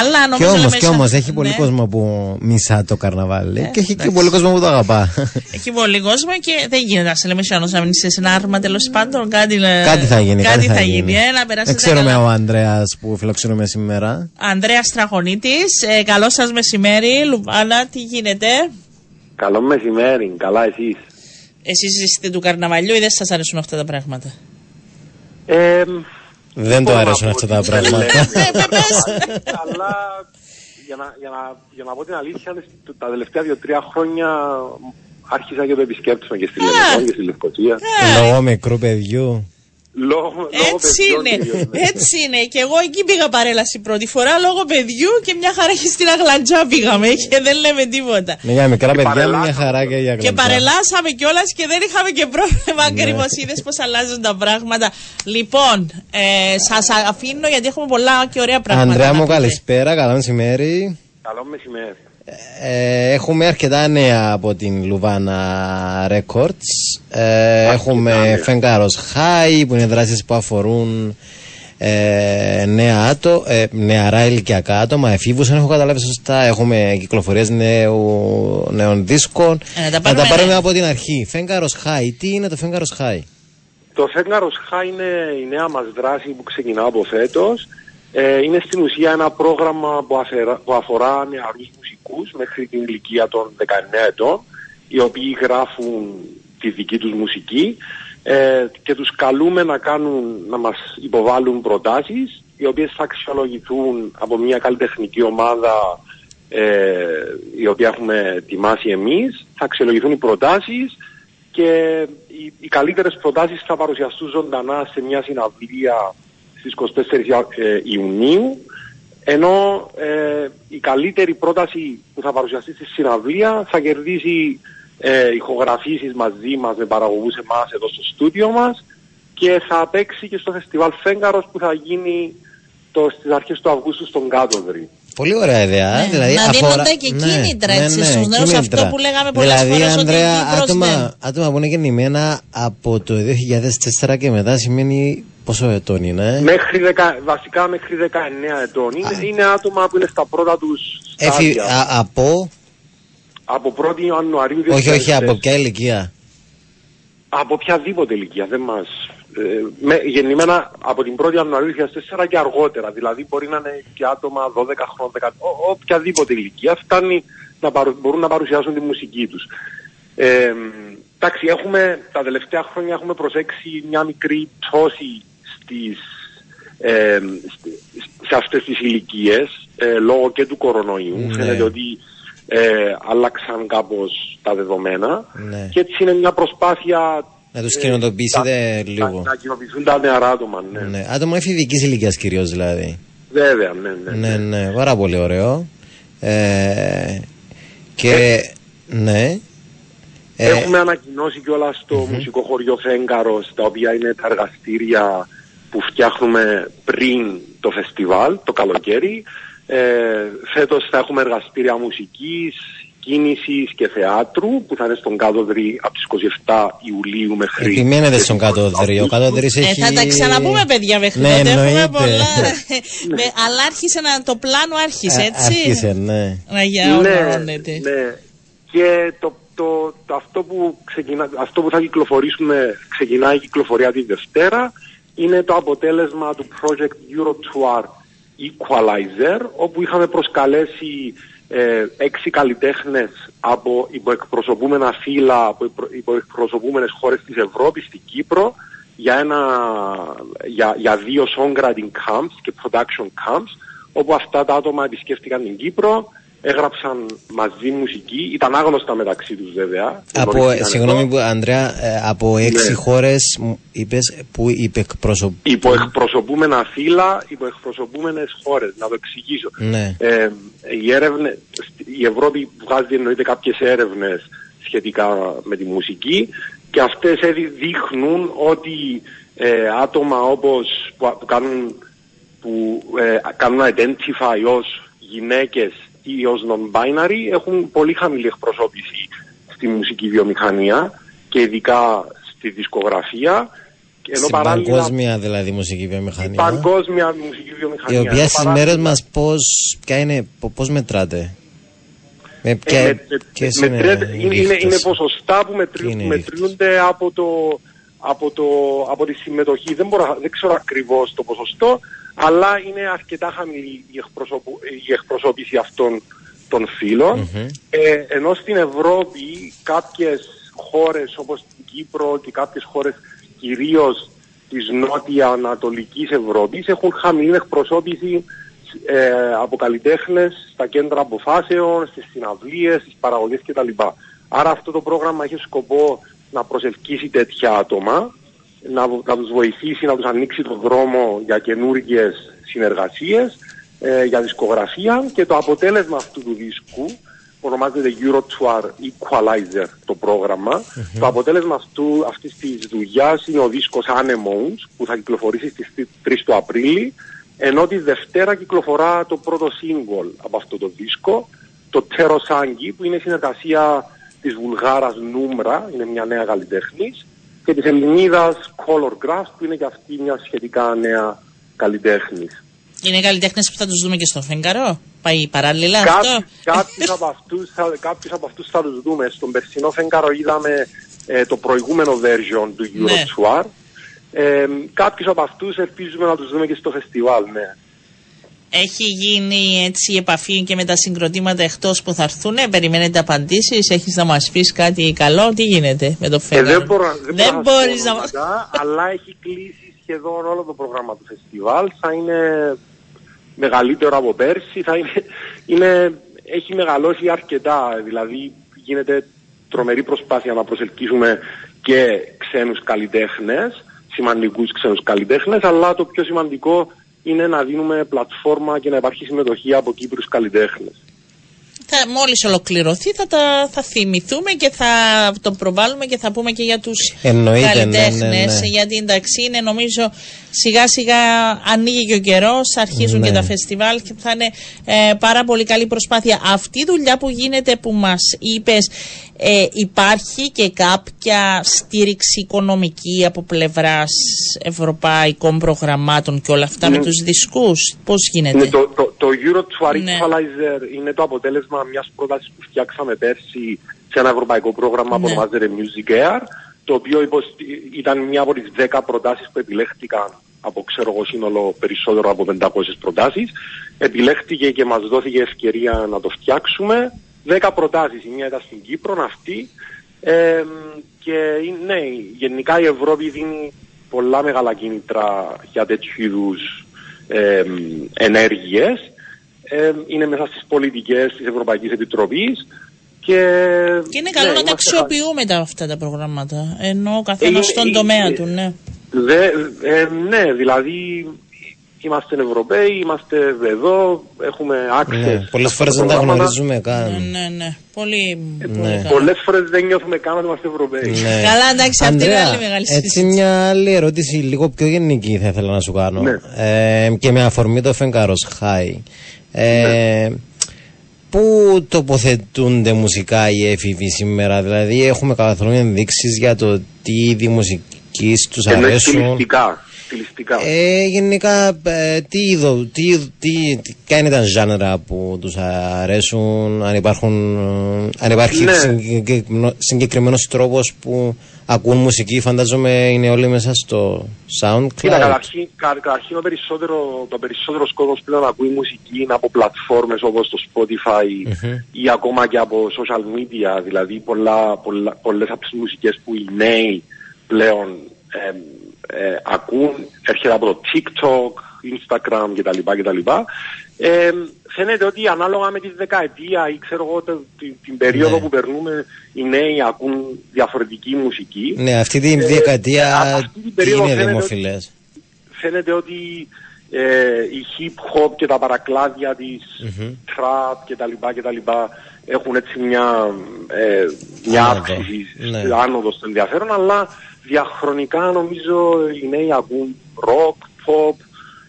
Αλλά Και νομίζω όμως, Λεμεσα- και όμως έχει πολύ ναι. κόσμο που μισά το καρναβάλι και έχει και εντάξει. πολύ κόσμο που το αγαπά. Έχει πολύ κόσμο και δεν γίνεται να σε λέμε σιάνος να μείνει σε ένα άρμα τέλος πάντων. Κάτι, να- κάτι θα γίνει. Κάτι θα γίνει. Ε, να Δεν περάσετε ξέρουμε καλά. ο Ανδρέας που φιλοξενούμε σήμερα. Ανδρέας Τραχονίτη, ε, καλό σας μεσημέρι. Λουβάνα, τι γίνεται; Καλό μεσημέρι, καλά εσείς. Εσείς είστε του καρναβαλιού ή δεν σας αρέσουν αυτά τα πράγματα; Ε, Δεν το μπορώ να αρέσουν πω αυτά ότι τα δεν πράγματα. λέμε. Ε, πες. Αλλά για να, για, να, για να πω την αλήθεια, τα τελευταία δύο-τρία χρόνια άρχισα και το επισκέπτομαι και στη Λεμεσό και στη Λευκοσία. Λόγω μικρού παιδιού. Λόγω, λόγω Έτσι παιδιών είναι. κυρίως, ναι. Έτσι είναι. Και εγώ εκεί πήγα παρέλαση πρώτη φορά λόγω παιδιού και μια χαρά και στην Αγλαντζά πήγαμε και δεν λέμε τίποτα. Ναι, για μικρά παιδιά είναι μια παρελάσαμε. χαρά και για Και κλαμπιά. παρελάσαμε κιόλας και δεν είχαμε και πρόβλημα Ναι. ακριβώς. Είδες πώς αλλάζουν τα πράγματα. Λοιπόν, ε, σας αφήνω γιατί έχουμε πολλά και ωραία πράγματα. Ανδρέα να μου, πείτε. καλησπέρα, καλό μεσημέρι. Καλό μεσημέρι. Ε, έχουμε αρκετά νέα από την Λουβάνα Records. Ε, έχουμε νέα. Φεγγάρος High που είναι δράσεις που αφορούν ε, νέα άτο, ε, νεαρά ηλικιακά άτομα, εφήβους αν έχω καταλάβει σωστά. Έχουμε κυκλοφορίες νέου, νέων δίσκων. Ε, να τα πάρουμε, ναι. από την αρχή. Φεγγάρος High, τι είναι το Φεγγάρος High. Το Φέγγαρος Χά είναι η νέα μας δράση που ξεκινά από φέτος. Ε, είναι στην ουσία ένα πρόγραμμα που, αφερα- που αφορά νεαρούς μουσικούς μέχρι την ηλικία των 19 ετών, οι οποίοι γράφουν τη δική τους μουσική ε, και τους καλούμε να, κάνουν, να μας υποβάλουν προτάσεις, οι οποίες θα αξιολογηθούν από μια καλλιτεχνική ομάδα ε, η οποία έχουμε ετοιμάσει εμείς, θα αξιολογηθούν οι προτάσεις και οι, οι καλύτερες προτάσεις θα παρουσιαστούν ζωντανά σε μια συναυλία στις 24 ε, Ιουνίου ενώ ε, η καλύτερη πρόταση που θα παρουσιαστεί στη συναυλία θα κερδίσει ε, ηχογραφήσεις μαζί μας με παραγωγούς εμάς εδώ στο στούντιο μας και θα παίξει και στο φεστιβάλ Φέγγαρος που θα γίνει το, στις αρχές του Αυγούστου στον Κάτοδρη. Πολύ ωραία ιδέα. Ναι, δηλαδή να αφορά- δίνονται και κίνητρα, έτσι, στους νέους, κίνητρα. αυτό που λέγαμε πολλές δηλαδή, φορές ότι Ανδρέα, η Κύπρος άτομα, δεν. άτομα που είναι γεννημένα από το 2004 και μετά σημαίνει πόσο ετών είναι. Μέχρι δεκα, βασικά μέχρι 19 ετών. Είναι, είναι άτομα που είναι στα πρώτα τους Έφη, στάδια. α, από, Από 1η Ιανουαρίου όχι, όχι, 2004. από ποια ηλικία; Από οποιαδήποτε ηλικία, δεν μας... Ε, με, γεννημένα από την 1η Ιανουαρίου 2004 και αργότερα. Δηλαδή μπορεί να είναι και άτομα 12 χρόνων, 10, ο, οποιαδήποτε ηλικία φτάνει να παρου- μπορούν να παρουσιάσουν τη μουσική τους. Ε, εντάξει, έχουμε, τα τελευταία χρόνια έχουμε προσέξει μια μικρή πτώση στις, ε, σ- σε αυτές τις ηλικίες ε, λόγω και του κορονοϊού. Ναι. Φαίνεται ότι ε, άλλαξαν κάπως τα δεδομένα Ναι. και έτσι είναι μια προσπάθεια Να τους ε, κοινοτοποιήσετε τα- λίγο. Να, να κοινοποιηθούν τα νεαρά άτομα, ναι. Ναι. Άτομα εφηβικής ηλικίας κυρίως δηλαδή. Βέβαια, ναι, ναι. Ναι, ναι, πάρα πολύ ωραίο. Ε, Και ναι. Ε, Έχουμε ανακοινώσει κιόλας στο μουσικό χωριό Φέγκαρος, τα οποία είναι τα εργαστήρια που φτιάχνουμε πριν το φεστιβάλ, το καλοκαίρι. Ε, φέτος θα έχουμε εργαστήρια μουσικής, κίνησης και θεάτρου που θα είναι στον Κάδοδρη από τις 27 Ιουλίου μέχρι... Επιμένετε στον Κάδοδρη, ο Κάδοδρης έχει... Ε, θα τα ξαναπούμε παιδιά μέχρι ναι, τότε, εννοείται. έχουμε πολλά. Με, αλλά άρχισε να, το πλάνο άρχισε Α, έτσι. Άρχισε, ναι. Να για ναι, οργανώνεται. ναι. Και το, το, το, αυτό, που ξεκινά, αυτό που θα κυκλοφορήσουμε ξεκινάει η κυκλοφορία τη Δευτέρα είναι το αποτέλεσμα του project Eurotour Equalizer όπου είχαμε προσκαλέσει ε, έξι καλλιτέχνες από υποεκπροσωπούμενα φύλλα, από υποεκπροσωπούμενες χώρες της Ευρώπης, στην Κύπρο για, ένα, για, για δύο songwriting camps και production camps όπου αυτά τα άτομα επισκέφτηκαν την Κύπρο έγραψαν μαζί μουσική, ήταν άγνωστα μεταξύ τους βέβαια. Από, συγγνώμη που, Ανδρέα, ε, από έξι Ναι. χώρες μου είπες που υπεκπροσωπ... Υποεκπροσωπούμενα φύλλα, υποεκπροσωπούμενες χώρες. Να το εξηγήσω. Ναι. Ε, η, έρευνε, η Ευρώπη βγάζει εννοείται κάποιες έρευνες σχετικά με τη μουσική και αυτές έδει- δείχνουν ότι ε, άτομα όπως που, που κάνουν, που, ε, κάνουν identify ως γυναίκες ή ως non-binary έχουν πολύ χαμηλή εκπροσώπηση στη μουσική βιομηχανία και ειδικά στη δισκογραφία ενώ Στην παράλληλα παγκόσμια δηλαδή μουσική η βιομηχανία. παγκόσμια μουσική βιομηχανία. Η οποία Ενώ στις παράλληλα- μέρες μας πώς, ποια είναι, πο- πώς μετράτε; Με ποια, Ε, με- με- ποιες μετρέται- είναι, οι είναι, είναι, είναι δείχτες; ποσοστά που μετρι- Ποιοι είναι οι μετριούνται από, το, από, το, από τη συμμετοχή. Δεν, μπορώ, δεν ξέρω ακριβώς το ποσοστό, αλλά είναι αρκετά χαμηλή η, εκπροσωπου- η εκπροσώπηση αυτών των φύλων. Ε, ενώ στην Ευρώπη κάποιες χώρες όπως την Κύπρο και κάποιες χώρες κυρίως της νότια-ανατολικής Ευρώπης έχουν χαμηλή εκπροσώπηση ε, από καλλιτέχνες στα κέντρα αποφάσεων, στις συναυλίες, στις παραγωγές κτλ. Άρα αυτό το πρόγραμμα έχει σκοπό να προσελκύσει τέτοια άτομα, να, να τους βοηθήσει να τους ανοίξει το δρόμο για καινούργιες συνεργασίες, ε, για δισκογραφία και το αποτέλεσμα αυτού του δίσκου που ονομάζεται Eurotour Equalizer το πρόγραμμα. Το αποτέλεσμα αυτού, αυτής της δουλειάς είναι ο δίσκος Anemones που θα κυκλοφορήσει στις 3 του Απρίλη ενώ τη Δευτέρα κυκλοφορά το πρώτο single από αυτό το δίσκο το Tero Sangi που είναι συνεργασία της Βουλγάρας Νούμρα, είναι μια νέα καλλιτέχνης και της Ελληνίδας Color Grass που είναι και αυτή μια σχετικά νέα καλλιτέχνης. Είναι καλλιτέχνες που θα τους δούμε και στο φεγγαρό; Πάει παράλληλα αυτό; Κάποιοι, κάποιους, από αυτούς, θα, κάποιους από αυτούς θα τους δούμε. Στον περσινό φεγγάρο είδαμε ε, το προηγούμενο version του Ναι. Eurotour. Ε, κάποιους από αυτούς ελπίζουμε να τους δούμε και στο φεστιβάλ, ναι. Έχει γίνει έτσι η επαφή και με τα συγκροτήματα εκτός που θα έρθουν. Περιμένετε απαντήσεις; Έχεις να μας πεις κάτι καλό; Τι γίνεται με το Ε, φεγγάρι. δεν μπορώ, δεν δεν μπορώ μπορείς να, να. πω ονόματα, αλλά έχει κλείσει σχεδόν όλο το πρόγραμμα του φεστιβάλ. Θα είναι μεγαλύτερο από πέρσι. Θα είναι, είναι, έχει μεγαλώσει αρκετά. Δηλαδή γίνεται τρομερή προσπάθεια να προσελκύσουμε και ξένους καλλιτέχνες, σημαντικούς ξένους καλλιτέχνες, αλλά το πιο σημαντικό είναι να δίνουμε πλατφόρμα και να υπάρχει συμμετοχή από Κύπρους καλλιτέχνες. Θα, μόλις ολοκληρωθεί θα, τα, θα θυμηθούμε και θα το προβάλλουμε και θα πούμε και για τους Εννοείται, καλλιτέχνες ναι, ναι, ναι. γιατί εντάξει είναι νομίζω σιγά σιγά ανοίγει και ο καιρός αρχίζουν Ναι. και τα φεστιβάλ και θα είναι ε, πάρα πολύ καλή προσπάθεια αυτή η δουλειά που γίνεται που μας είπες ε, υπάρχει και κάποια στήριξη οικονομική από πλευράς ευρωπαϊκών προγραμμάτων και όλα αυτά με τους δισκούς πώς γίνεται; Ναι, το, το, το Euro Tour Ναι. Equalizer είναι το αποτέλεσμα μιας πρότασης που φτιάξαμε πέρσι σε ένα ευρωπαϊκό πρόγραμμα που Ναι. ονομάζεται Music Air, το οποίο υποστη- ήταν μια από τις 10 προτάσεις που επιλέχτηκαν από ξέρω εγώ σύνολο περισσότερο από 500 προτάσεις. Επιλέχτηκε και μας δόθηκε ευκαιρία να το φτιάξουμε. 10 προτάσεις, η μία ήταν στην Κύπρο, αυτή. Ε, και ε, ναι, γενικά η Ευρώπη δίνει πολλά μεγάλα κίνητρα για τέτοιου είδους ε, ενέργειες. Ε, είναι μέσα στις πολιτικές της Ευρωπαϊκής Επιτροπής και, Και είναι καλό ναι, να τα είμαστε αξιοποιούμε τα, αυτά τα προγράμματα. Ενώ ο καθένας Είναι- στον είναι- τομέα του, ναι. Δε, ε, ναι, δηλαδή είμαστε Ευρωπαίοι, είμαστε εδώ, έχουμε access. Ναι, πολλές στα φορές δεν τα προγράμματα. γνωρίζουμε Ναι, καν. ναι, ναι. Πολύ, Ναι. πολύ καλά. Πολλές φορές δεν νιώθουμε καν ότι είμαστε Ευρωπαίοι. Ναι. Καλά, εντάξει, αυτή είναι Ανδρέα, άλλη μεγάλη έτσι συζήτηση. μια άλλη ερώτηση λίγο πιο γενική θα ήθελα να σου κάνω. Ναι. Ε, και με αφορμή το Φεγγάρος Χάι. Ε, Πού τοποθετούνται μουσικά οι έφηβοι σήμερα, δηλαδή έχουμε καθόλου ενδείξεις για το τι είδη μουσική τους Εννοείς αρέσουν. στιλιστικά. στιλιστικά. Ε, γενικά, ε, τι είδο, τι, τι, τι, ποια είναι τα ζάνερα που τους αρέσουν, αν, υπάρχουν, ε, αν υπάρχει Ναι. συγκεκριμένο, συγκεκριμένος τρόπος που ακούν μουσική, φαντάζομαι είναι όλοι μέσα στο Κοίτα, SoundCloud. καταρχήν, κα- καταρχήν ο περισσότερο, το περισσότερος κόσμος πλέον ακούει μουσική είναι από πλατφόρμες όπως το Spotify ή ακόμα και από social media, δηλαδή πολλά, πολλά, πολλές από τις μουσικές που οι νέοι πλέον ε, ε, ακούν, έρχεται από το TikTok, Instagram κτλ. κτλ. Ε, φαίνεται ότι ανάλογα με τη δεκαετία ή ξέρω εγώ το- την, την περίοδο Ναι. που περνούμε οι νέοι ακούν διαφορετική μουσική. Ναι, αυτή τη Ε, δεκαετία αυτή την τι περίοδο είναι φαίνεται δημοφιλές; φαίνεται ότι ε, η hip hop και τα παρακλάδια της trap και τα λοιπά και τα λοιπά έχουν έτσι μια, ε, μια Άνοδο. αύξηση Ναι. άνοδο στο ενδιαφέρον αλλά διαχρονικά νομίζω οι νέοι ακούν rock, pop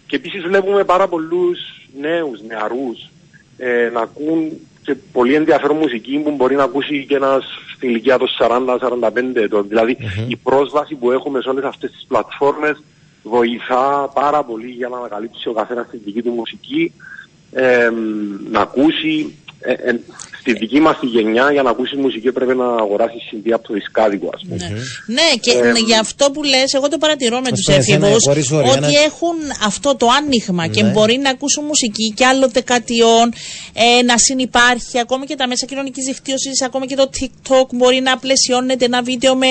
και επίσης βλέπουμε πάρα πολλούς νέους, νεαρούς ε, να ακούν και πολύ ενδιαφέρον μουσική που μπορεί να ακούσει και ένας στην ηλικία των 40-45 ετών. Δηλαδή η πρόσβαση που έχουμε σε όλες αυτές τις πλατφόρμες βοηθά πάρα πολύ για να ανακαλύψει ο καθένας τη δική του μουσική, ε, να ακούσει. Ε, ε, στη δική μας τη γενιά για να ακούσεις μουσική πρέπει να αγοράσεις CD από το δισκάδικο ας πούμε. Ναι, και Ε, γι' αυτό που λες, εγώ το παρατηρώ με Ας τους πούμε, εσένα, έφηβους, χωρίς όρια, ότι να- έχουν αυτό το άνοιγμα και Ναι. μπορεί να ακούσουν μουσική και άλλοτε κατιών, ε, να συνυπάρχει, ακόμη και τα μέσα κοινωνικής δικτύωσης, ακόμη και το TikTok μπορεί να πλαισιώνεται ένα βίντεο με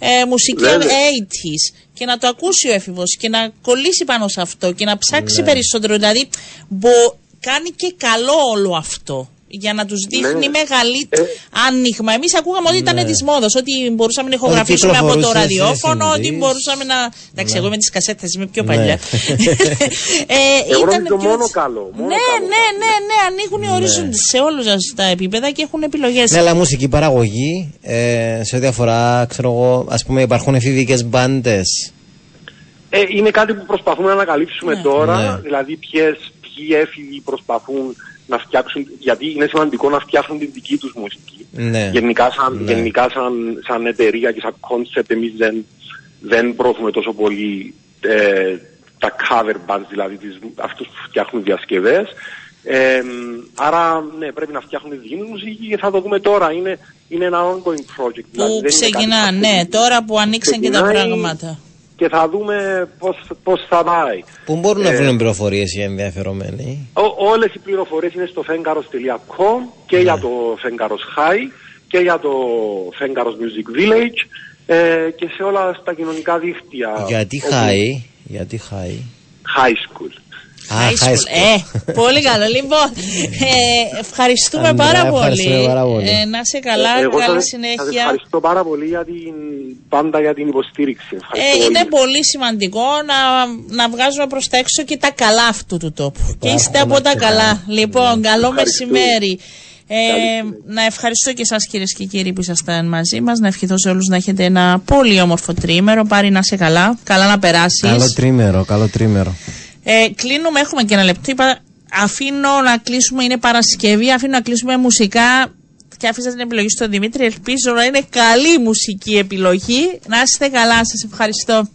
ε, μουσική Βέβαια. 80s και να το ακούσει ο έφηβος και να κολλήσει πάνω σε αυτό και να ψάξει Ναι. περισσότερο. Δηλαδή, μπο- κάνει και καλό όλο αυτό. Για να τους δείχνει Ναι. μεγαλύτερο Ε, άνοιγμα. Εμείς ακούγαμε ότι ήταν Ναι. της μόδας, ότι μπορούσαμε να ηχογραφήσουμε από το κυκλοφορούσε σε ραδιόφωνο, ότι CDs. μπορούσαμε να... Εντάξει, εγώ με τις κασέτες είμαι πιο Ναι. παλιά. ε, Εγώ ήταν νομίζω πιο μόνο έτσι- καλό, μόνο ναι, καλό. ναι, ναι, ναι, ανοίγουν οι ορίζοντες σε όλους τα επίπεδα και έχουν επιλογές. Ναι, αλλά μουσική παραγωγή, ε, σε ό,τι αφορά, ξέρω εγώ, ας πούμε υπάρχουν εφηβικές μπάντες. Ε, είναι κάτι που προσπαθούμε να ανακαλύψουμε Ναι. τώρα, Ναι. δηλαδή ποιες, ποιοι έφηβοι προσπαθούν να φτιάξουν, γιατί είναι σημαντικό να φτιάχνουν την δική τους μουσική. Ναι. Γενικά, σαν, Ναι. γενικά σαν, σαν εταιρεία και σαν concept εμείς δεν, δεν προωθούμε τόσο πολύ ε, τα cover bands, δηλαδή τις, αυτούς που φτιάχνουν διασκευές. Ε, άρα ναι, πρέπει να φτιάχνουν τη δική μας μουσική και θα το δούμε τώρα. Είναι, είναι ένα ongoing project. δηλαδή Που δεν είναι κάτι ξεκινά, που ναι, τώρα που ανοίξαν και τα ξεκινάει πράγματα. Και θα δούμε πώς, πώς θα πάει. Πού μπορούν να Ε, βρουν πληροφορίες οι ενδιαφερομένοι; Ό, όλες οι πληροφορίες είναι στο fengaros.com και Ναι. για το Fengaros High και για το Fengaros Music Village ε, και σε όλα στα κοινωνικά δίκτυα. Γιατί όπου- χάι, γιατί χάι. High school. Α, High high school. school. Ε, πολύ καλό. Λοιπόν, ε, ευχαριστούμε Ανδρέα, πάρα πολύ. ευχαριστούμε πάρα πολύ. Ε, να είσαι καλά, Ε, εγώ καλή σας- Σας συνέχεια. ευχαριστώ πάρα πολύ για την, πάντα για την υποστήριξη. Ευχαριστώ Ε, είναι πολύ. πολύ σημαντικό να, να βγάζουμε προς τα έξω και τα καλά αυτού του τόπου. Και είστε Υπάρχουν από τα αρκετά. καλά. Λοιπόν, καλό Ευχαριστούμε. μεσημέρι. Ε, Καλή να ευχαριστώ και εσάς κυρίες και κύριοι που ήσασταν μαζί μας. Να ευχηθώ σε όλους να έχετε ένα πολύ όμορφο τρίμερο. Πάρει να είσαι καλά. Καλά να περάσεις. Καλό τρίμερο, καλό τρίμερο. Ε, κλείνουμε, έχουμε και ένα λεπτό. Είπα, αφήνω να κλείσουμε, είναι Παρασκευή, αφήνω να κλείσουμε μουσικά και άφησα την επιλογή στον Δημήτρη. Ελπίζω να είναι καλή μουσική επιλογή. Να είστε καλά, σας ευχαριστώ.